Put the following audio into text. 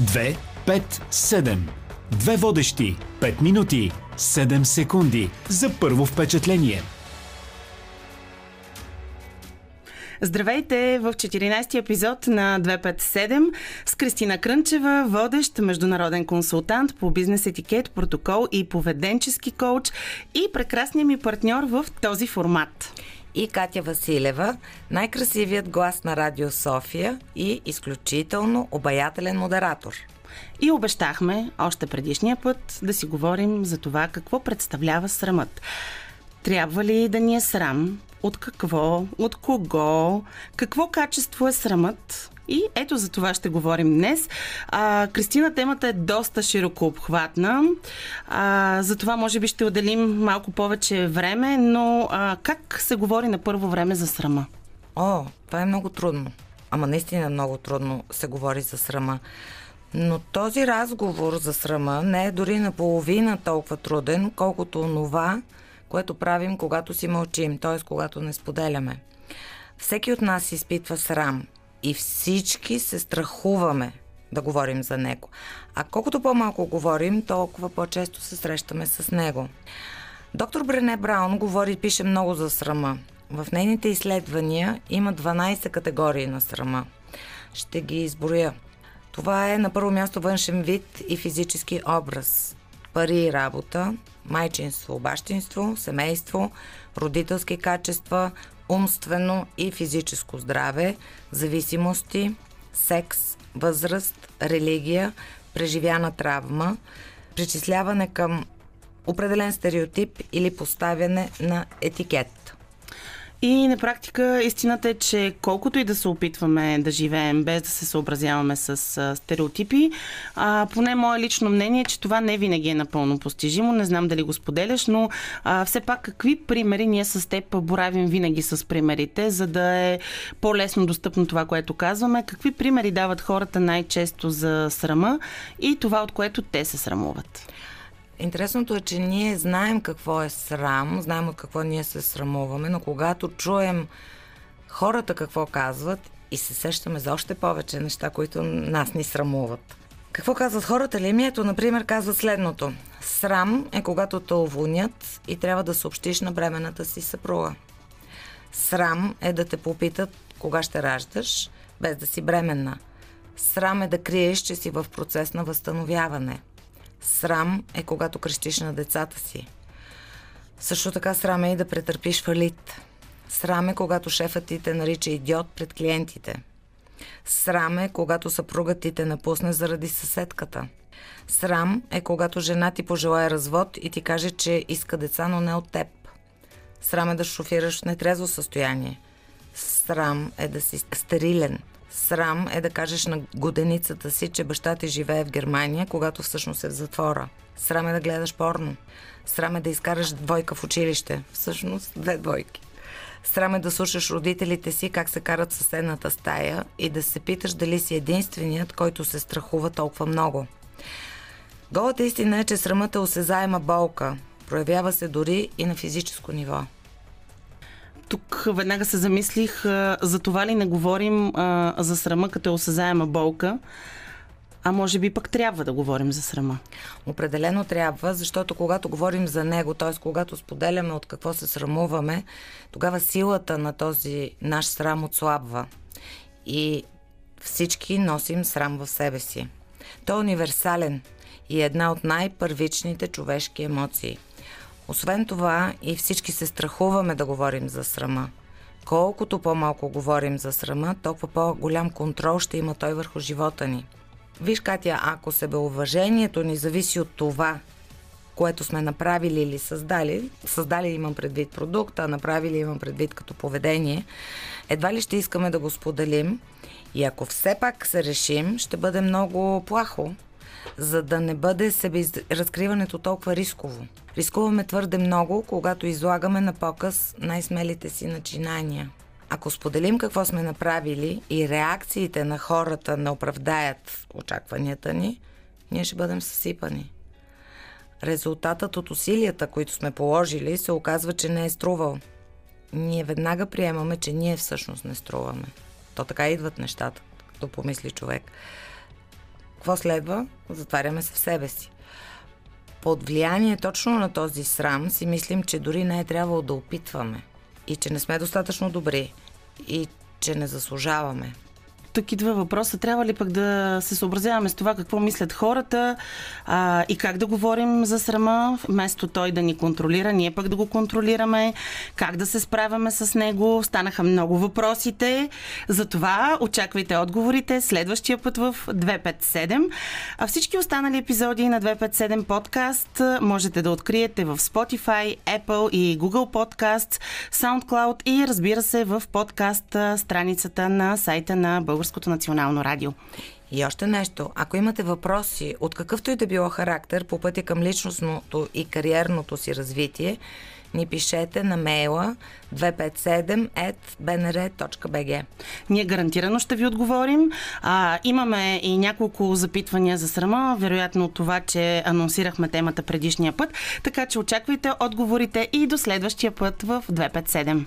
2, 5, 7. Две водещи. 5 минути. 7 секунди. За първо впечатление. Здравейте в 14-ти епизод на 257 с Кристина Крънчева, водещ международен консултант по бизнес етикет, протокол и поведенчески коуч и прекрасният ми партньор в този формат и Катя Василева, най-красивият глас на Радио София и изключително обаятелен модератор. И обещахме още предишния път да си говорим за това какво представлява срамът. Трябва ли да ни е срам? От какво? От кого? Какво качество е срамът? И ето за това ще говорим днес. А, Кристина, темата е доста широко обхватна. А, за това може би ще отделим малко повече време, но а, как се говори на първо време за срама? О, това е много трудно. Ама наистина много трудно се говори за срама. Но този разговор за срама не е дори наполовина толкова труден, колкото онова, което правим, когато си мълчим, т.е. когато не споделяме. Всеки от нас изпитва срам и всички се страхуваме да говорим за него. А колкото по-малко говорим, толкова по-често се срещаме с него. Доктор Брене Браун говори и пише много за срама. В нейните изследвания има 12 категории на срама. Ще ги изброя. Това е на първо място външен вид и физически образ. Пари и работа, майчинство, бащинство, семейство, родителски качества, умствено и физическо здраве, зависимости, секс, възраст, религия, преживяна травма, причисляване към определен стереотип или поставяне на етикет. И на практика истината е, че колкото и да се опитваме да живеем без да се съобразяваме с стереотипи, а, поне мое лично мнение е, че това не винаги е напълно постижимо. Не знам дали го споделяш, но а, все пак какви примери ние с теб боравим винаги с примерите, за да е по-лесно достъпно това, което казваме. Какви примери дават хората най-често за срама и това, от което те се срамуват? Интересното е, че ние знаем какво е срам, знаем от какво ние се срамуваме, но когато чуем хората какво казват и се сещаме за още повече неща, които нас ни срамуват. Какво казват хората? Лемието, например, казват следното. Срам е когато те уволнят и трябва да съобщиш на бременната си съпруга. Срам е да те попитат кога ще раждаш, без да си бременна. Срам е да криеш, че си в процес на възстановяване – Срам е когато крещиш на децата си. Също така срам е и да претърпиш фалит. Срам е, когато шефът ти те нарича идиот пред клиентите. Срам е, когато съпругът ти те напусне заради съседката. Срам е, когато жена ти пожелая развод и ти каже, че иска деца, но не от теб. Срам е да шофираш в нетрезво състояние. Срам е да си стерилен – Срам е да кажеш на годеницата си, че баща ти живее в Германия, когато всъщност е в затвора. Срам е да гледаш порно. Срам е да изкараш двойка в училище. Всъщност две двойки. Срам е да слушаш родителите си как се карат съседната стая и да се питаш дали си единственият, който се страхува толкова много. Голата истина е, че срамът е осезаема болка. Проявява се дори и на физическо ниво тук веднага се замислих за това ли не говорим за срама като е осезаема болка, а може би пък трябва да говорим за срама. Определено трябва, защото когато говорим за него, т.е. когато споделяме от какво се срамуваме, тогава силата на този наш срам отслабва. И всички носим срам в себе си. Той е универсален и е една от най-първичните човешки емоции – освен това и всички се страхуваме да говорим за срама. Колкото по-малко говорим за срама, толкова по-голям контрол ще има той върху живота ни. Виж, Катя, ако себеуважението ни зависи от това, което сме направили или създали, създали имам предвид продукта, направили имам предвид като поведение, едва ли ще искаме да го споделим и ако все пак се решим, ще бъде много плахо, за да не бъде себе разкриването толкова рисково. Рискуваме твърде много, когато излагаме на показ най-смелите си начинания. Ако споделим какво сме направили и реакциите на хората не оправдаят очакванията ни, ние ще бъдем съсипани. Резултатът от усилията, които сме положили, се оказва, че не е струвал. Ние веднага приемаме, че ние всъщност не струваме. То така идват нещата, като помисли човек. Какво следва? Затваряме се в себе си. Под влияние точно на този срам си мислим, че дори не е трябвало да опитваме и че не сме достатъчно добри и че не заслужаваме тук идва въпроса, трябва ли пък да се съобразяваме с това какво мислят хората а, и как да говорим за срама, вместо той да ни контролира, ние пък да го контролираме, как да се справяме с него. Станаха много въпросите. Затова очаквайте отговорите следващия път в 257. А всички останали епизоди на 257 подкаст можете да откриете в Spotify, Apple и Google Podcast, SoundCloud и разбира се в подкаст страницата на сайта на Българската Българското национално радио. И още нещо. Ако имате въпроси от какъвто и да било характер по пътя към личностното и кариерното си развитие, ни пишете на мейла 257.bnr.bg. Ние гарантирано ще ви отговорим. А, имаме и няколко запитвания за срама, вероятно от това, че анонсирахме темата предишния път, така че очаквайте отговорите и до следващия път в 257.